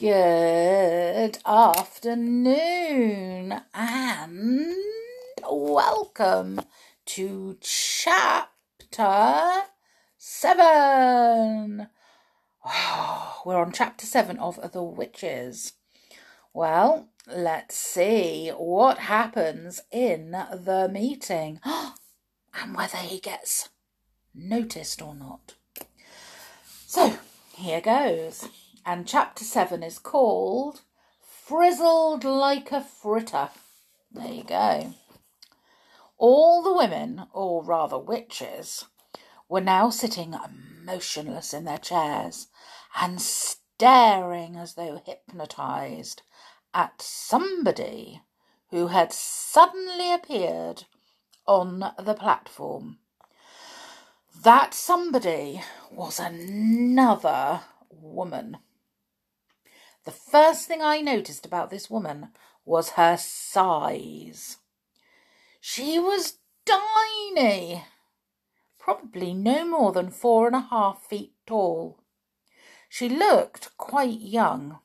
Good afternoon and welcome to chapter seven. We're on chapter seven of The Witches. Well, let's see what happens in the meeting and whether he gets noticed or not. So, here goes and chapter 7 is called Frizzled Like a Fritter. There you go. All the women, or rather witches, were now sitting motionless in their chairs and staring as though hypnotized at somebody who had suddenly appeared on the platform. That somebody was another woman. The first thing I noticed about this woman was her size. She was tiny, probably no more than four and a half feet tall. She looked quite young.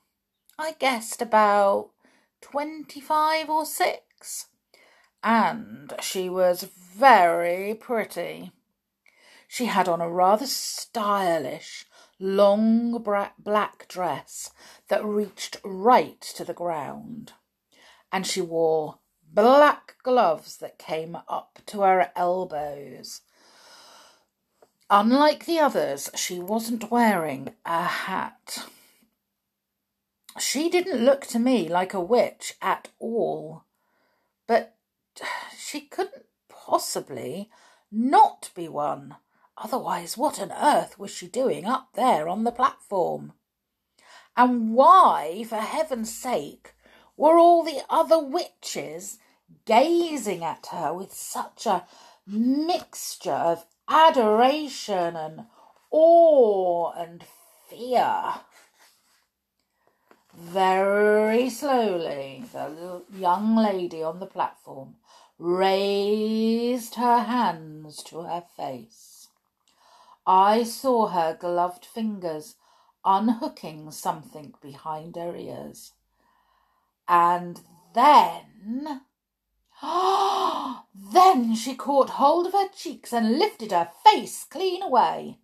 I guessed about twenty-five or six. And she was very pretty. She had on a rather stylish long black dress that reached right to the ground, and she wore black gloves that came up to her elbows. Unlike the others, she wasn't wearing a hat. She didn't look to me like a witch at all, but she couldn't possibly not be one. Otherwise, what on earth was she doing up there on the platform? And why, for heaven's sake, were all the other witches gazing at her with such a mixture of adoration and awe and fear? Very slowly, the young lady on the platform raised her hands to her face. I saw her gloved fingers unhooking something behind her ears. And then. then she caught hold of her cheeks and lifted her face clean away.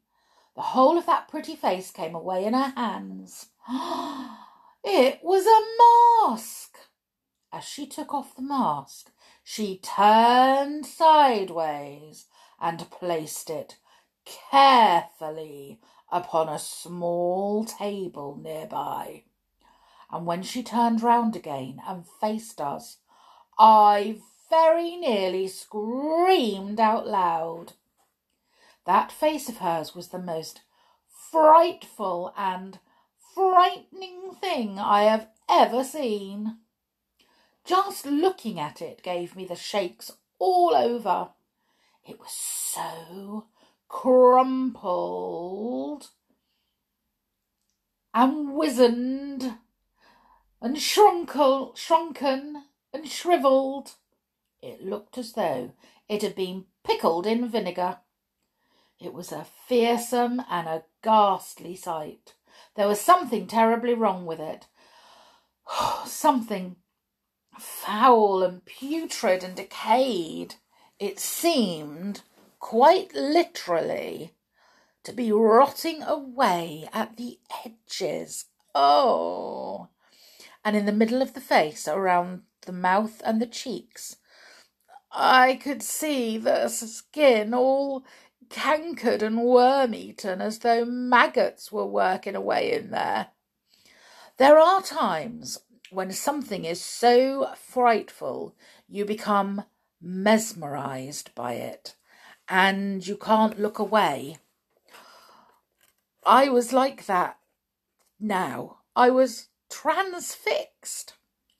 The whole of that pretty face came away in her hands. it was a mask. As she took off the mask, she turned sideways and placed it carefully upon a small table nearby. And when she turned round again and faced us, I very nearly screamed out loud. That face of hers was the most frightful and frightening thing I have ever seen. Just looking at it gave me the shakes all over. It was so crumpled and wizened and shrunkle, shrunken and shrivelled. It looked as though it had been pickled in vinegar. It was a fearsome and a ghastly sight. There was something terribly wrong with it. something foul and putrid and decayed. It seemed quite literally, to be rotting away at the edges. Oh! And in the middle of the face, around the mouth and the cheeks, I could see the skin all cankered and worm eaten as though maggots were working away in there. There are times when something is so frightful you become mesmerized by it and you can't look away. I was like that now. I was transfixed.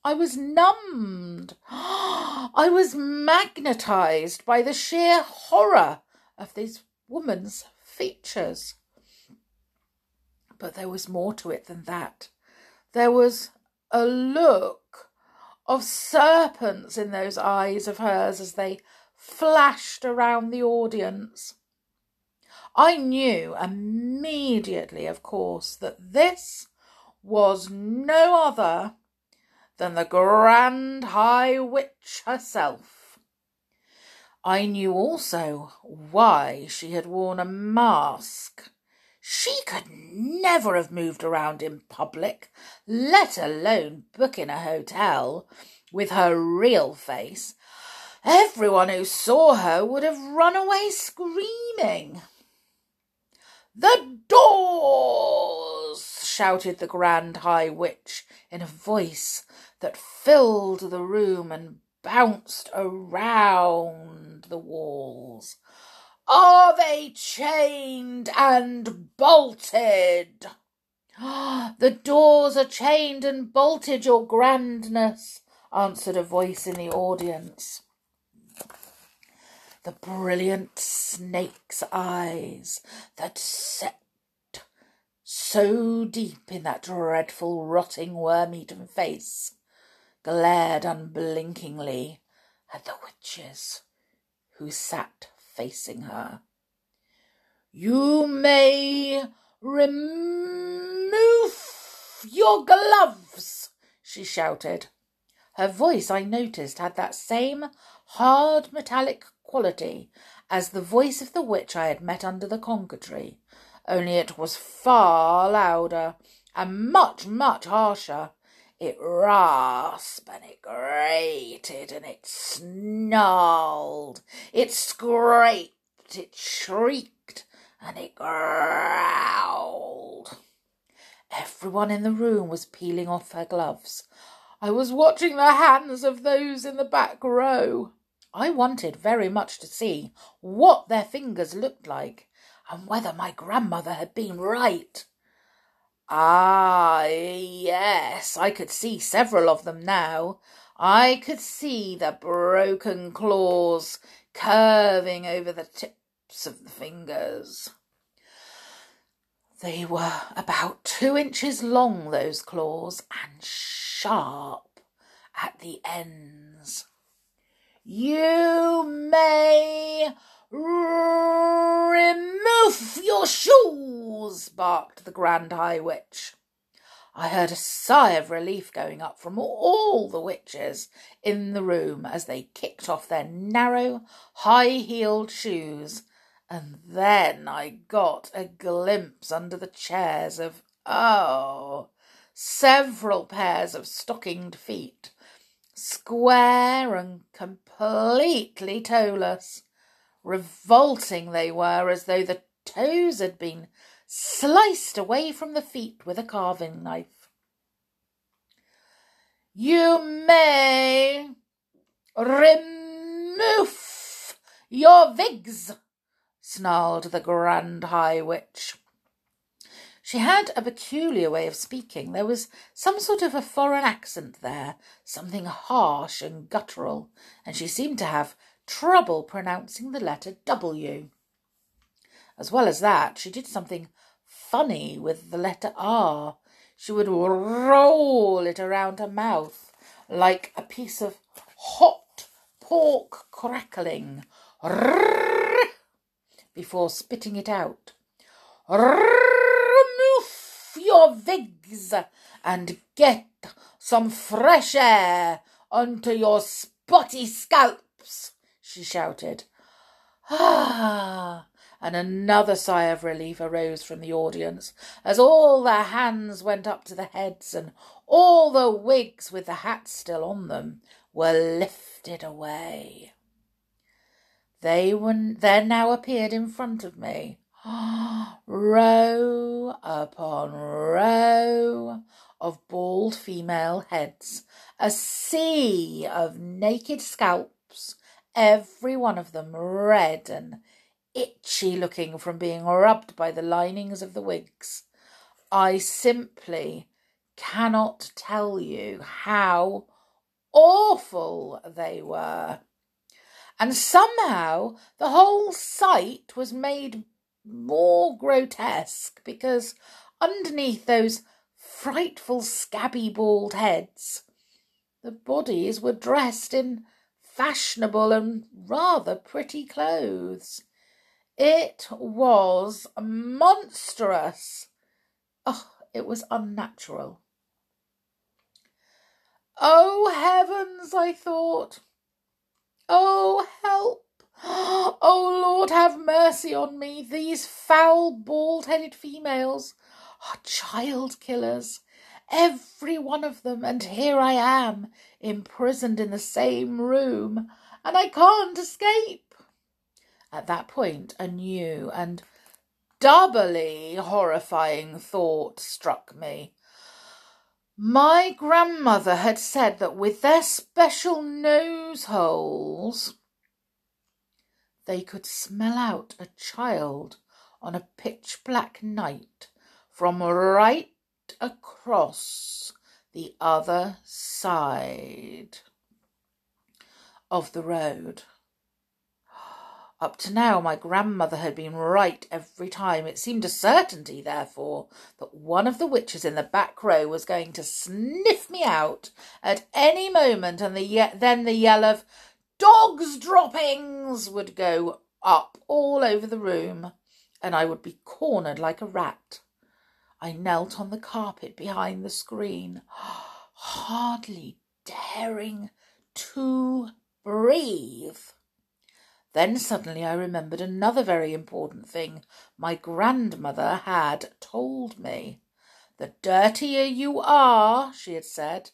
I was numbed. I was magnetized by the sheer horror of this woman's features. But there was more to it than that. There was a look of serpents in those eyes of hers as they flashed around the audience. I knew immediately, of course, that this was no other than the Grand High Witch herself. I knew also why she had worn a mask. She could never have moved around in public, let alone book in a hotel, with her real face. Everyone who saw her would have run away screaming. The doors! shouted the Grand High Witch in a voice that filled the room and bounced around the walls. Are they chained and bolted? The doors are chained and bolted, your grandness, answered a voice in the audience. The brilliant snake's eyes that set so deep in that dreadful rotting worm-eaten face glared unblinkingly at the witches who sat facing her. You may remove your gloves, she shouted. Her voice, I noticed, had that same hard metallic quality as the voice of the witch I had met under the conker tree, only it was far louder and much, much harsher. It rasped and it grated and it snarled. It scraped, it shrieked, and it growled. Everyone in the room was peeling off her gloves. I was watching the hands of those in the back row. I wanted very much to see what their fingers looked like and whether my grandmother had been right. Ah, yes, I could see several of them now. I could see the broken claws curving over the tips of the fingers. They were about two inches long, those claws, and sharp at the ends. You may Remove your shoes, barked the Grand High Witch. I heard a sigh of relief going up from all the witches in the room as they kicked off their narrow, high heeled shoes, and then I got a glimpse under the chairs of, oh, several pairs of stockinged feet, square and completely toeless. Revolting they were, as though the toes had been sliced away from the feet with a carving knife. You may remove your wigs, snarled the Grand High Witch. She had a peculiar way of speaking. There was some sort of a foreign accent there, something harsh and guttural, and she seemed to have trouble pronouncing the letter W. As well as that, she did something funny with the letter R. She would roll it around her mouth like a piece of hot pork crackling before spitting it out. Wigs and get some fresh air onto your spotty scalps she shouted. Ah! And another sigh of relief arose from the audience as all the hands went up to the heads and all the wigs with the hats still on them were lifted away. They were, there now appeared in front of me, row upon row of bald female heads, a sea of naked scalps every one of them red and itchy looking from being rubbed by the linings of the wigs. I simply cannot tell you how awful they were. And somehow the whole sight was made more grotesque because underneath those frightful scabby bald heads, the bodies were dressed in fashionable and rather pretty clothes. It was monstrous. Oh, it was unnatural. Oh heavens, I thought. Oh help. Oh Lord, have mercy on me. These foul, bald headed females are child killers. Every one of them, and here I am, imprisoned in the same room, and I can't escape. At that point, a new and doubly horrifying thought struck me. My grandmother had said that with their special nose holes, they could smell out a child on a pitch black night from right across the other side of the road. Up to now, my grandmother had been right every time. It seemed a certainty, therefore, that one of the witches in the back row was going to sniff me out at any moment, and the then the yell of dogs droppings would go up all over the room, and I would be cornered like a rat. I knelt on the carpet behind the screen, hardly daring to breathe. Then suddenly I remembered another very important thing my grandmother had told me. The dirtier you are, she had said,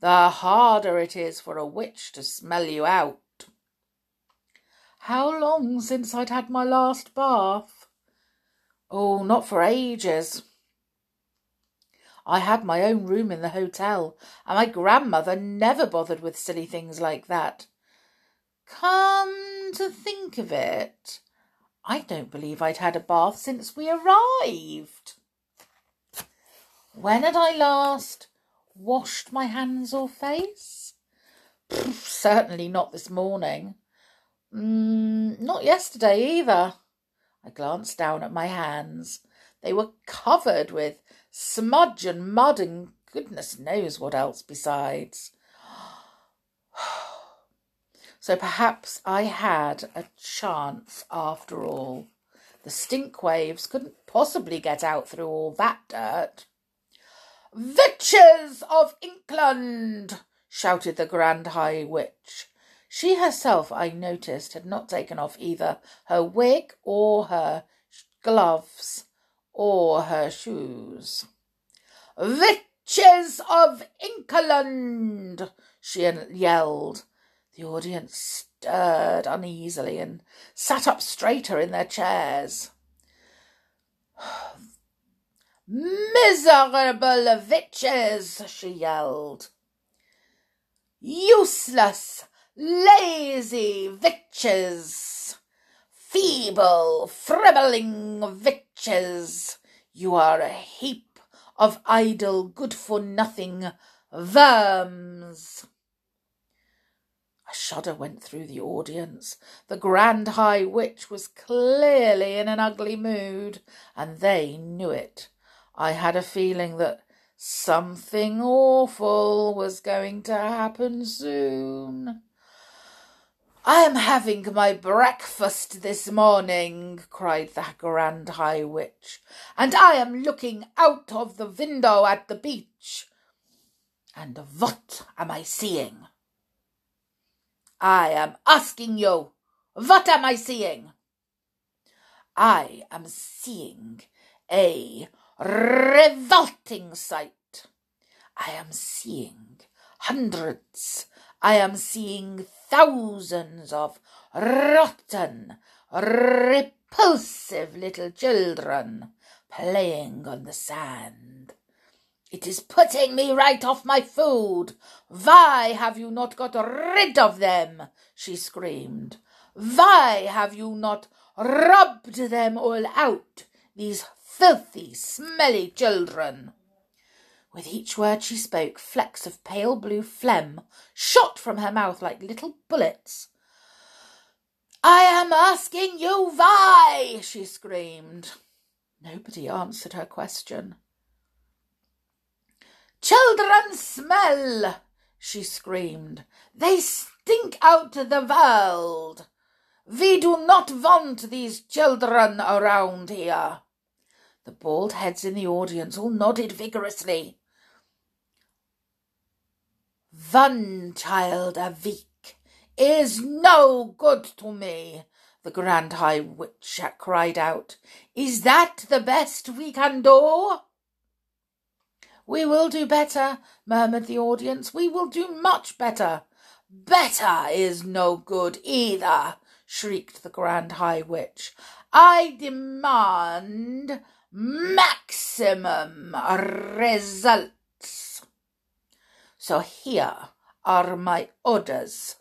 the harder it is for a witch to smell you out. How long since I'd had my last bath? Oh, not for ages. I had my own room in the hotel, and my grandmother never bothered with silly things like that. Come to think of it, I don't believe I'd had a bath since we arrived. When had I last washed my hands or face? certainly not this morning. Mm, not yesterday either. I glanced down at my hands. They were covered with smudge and mud and goodness knows what else besides. So perhaps I had a chance after all. The stink waves couldn't possibly get out through all that dirt. Witches of England! shouted the Grand High Witch. She herself, I noticed, had not taken off either her wig or her gloves or her shoes. Witches of England! she yelled. The audience stirred uneasily and sat up straighter in their chairs. Miserable witches, she yelled. Useless, lazy witches. Feeble, fribbling witches. You are a heap of idle, good for nothing worms. A shudder went through the audience. The Grand High Witch was clearly in an ugly mood, and they knew it. I had a feeling that something awful was going to happen soon. I am having my breakfast this morning, cried the Grand High Witch, and I am looking out of the window at the beach. And what am I seeing? I am asking you, what am I seeing? I am seeing a revolting sight. I am seeing hundreds, I am seeing thousands of rotten, repulsive little children playing on the sand. It is putting me right off my food. Why have you not got rid of them? she screamed. Why have you not rubbed them all out, these filthy, smelly children? With each word she spoke, flecks of pale blue phlegm shot from her mouth like little bullets. I am asking you why, she screamed. Nobody answered her question. Children smell, she screamed. They stink out the world. We do not want these children around here. The bald heads in the audience all nodded vigorously. One child a week is no good to me, the Grand High Witch cried out. Is that the best we can do? We will do better, murmured the audience. We will do much better. Better is no good either, shrieked the Grand High Witch. I demand maximum results. So here are my orders.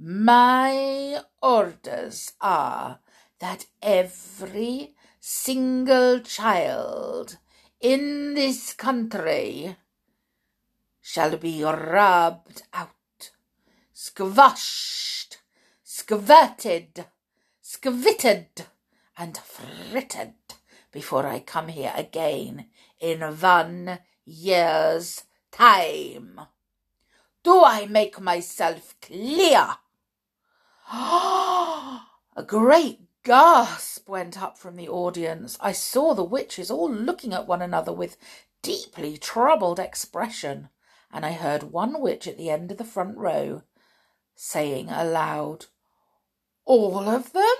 My orders are that every single child in this country shall be rubbed out, squashed, squirted, skvitted, and fritted before I come here again in one year's time. Do I make myself clear? A great gasp went up from the audience. I saw the witches all looking at one another with deeply troubled expression, and I heard one witch at the end of the front row saying aloud, All of them?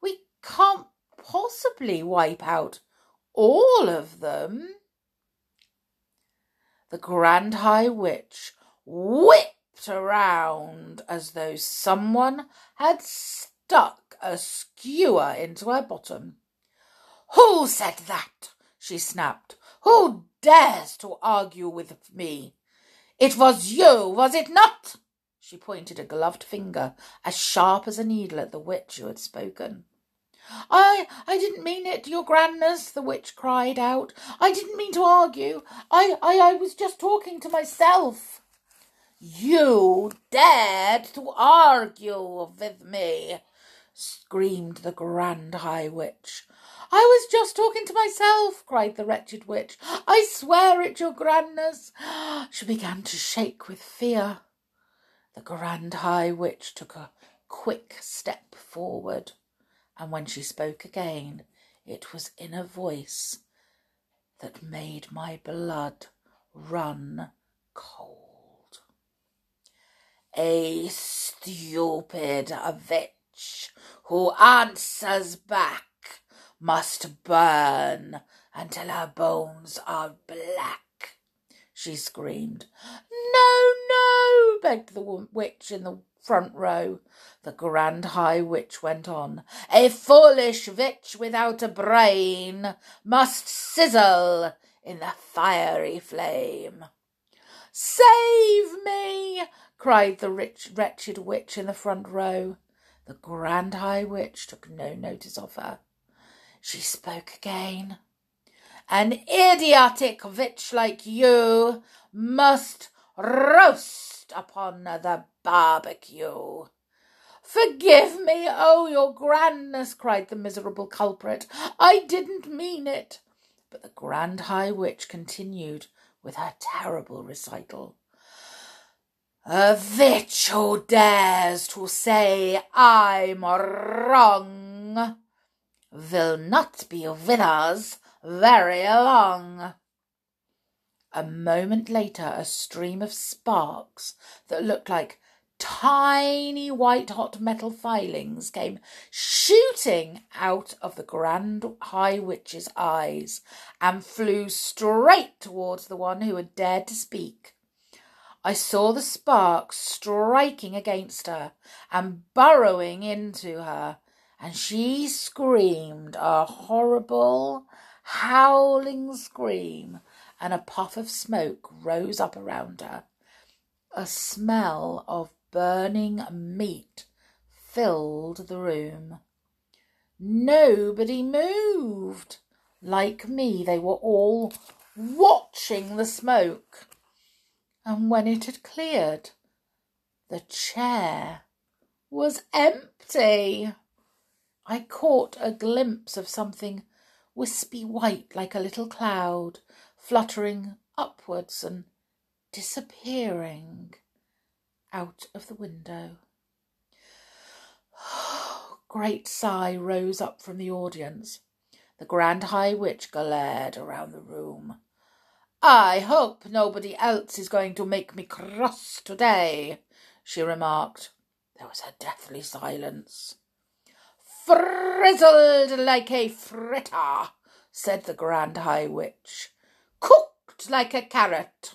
We can't possibly wipe out all of them. The Grand High Witch whipped around as though someone had stuck a skewer into her bottom. Who said that? she snapped. Who dares to argue with me? It was you, was it not? She pointed a gloved finger as sharp as a needle at the witch who had spoken. I I didn't mean it, your grandness, the witch cried out. I didn't mean to argue. I, I, I was just talking to myself. You dared to argue with me, screamed the grand high witch. I was just talking to myself, cried the wretched witch. I swear it, your grandness. She began to shake with fear. The grand high witch took a quick step forward, and when she spoke again, it was in a voice that made my blood run cold a stupid witch who answers back must burn until her bones are black, she screamed. No, no, begged the witch in the front row. The grand high witch went on. A foolish witch without a brain must sizzle in the fiery flame. Save me! cried the rich, wretched witch in the front row. The grand high witch took no notice of her. She spoke again. An idiotic witch like you must roast upon the barbecue. Forgive me, oh, your grandness, cried the miserable culprit. I didn't mean it. But the grand high witch continued with her terrible recital. A witch who dares to say I'm wrong will not be with us very long. A moment later, a stream of sparks that looked like tiny white hot metal filings came shooting out of the grand high witch's eyes and flew straight towards the one who had dared to speak. I saw the sparks striking against her and burrowing into her, and she screamed a horrible, howling scream, and a puff of smoke rose up around her. A smell of burning meat filled the room. Nobody moved. Like me, they were all watching the smoke and when it had cleared, the chair was empty. I caught a glimpse of something wispy white like a little cloud, fluttering upwards and disappearing out of the window. A great sigh rose up from the audience. The Grand High Witch glared around the room. I hope nobody else is going to make me cross today, she remarked. There was a deathly silence. Frizzled like a fritter, said the Grand High Witch. Cooked like a carrot.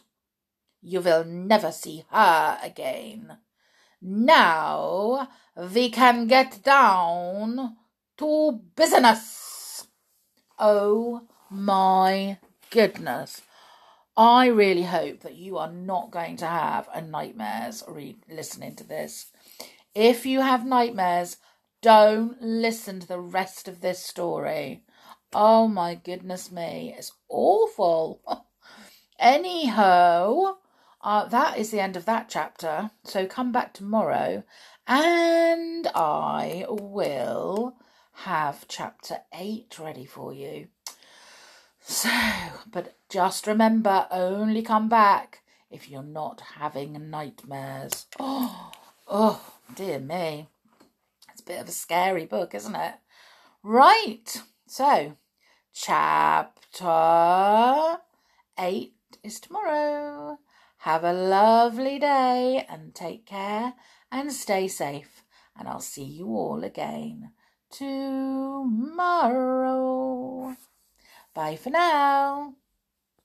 You will never see her again. Now we can get down to business. Oh my goodness. I really hope that you are not going to have a nightmares re- listening to this. If you have nightmares, don't listen to the rest of this story. Oh my goodness me, it's awful. Anyhow, uh, that is the end of that chapter. So come back tomorrow and I will have chapter 8 ready for you. So, but just remember only come back if you're not having nightmares. Oh, oh, dear me. It's a bit of a scary book, isn't it? Right. So, chapter 8 is tomorrow. Have a lovely day and take care and stay safe. And I'll see you all again tomorrow. Bye for now.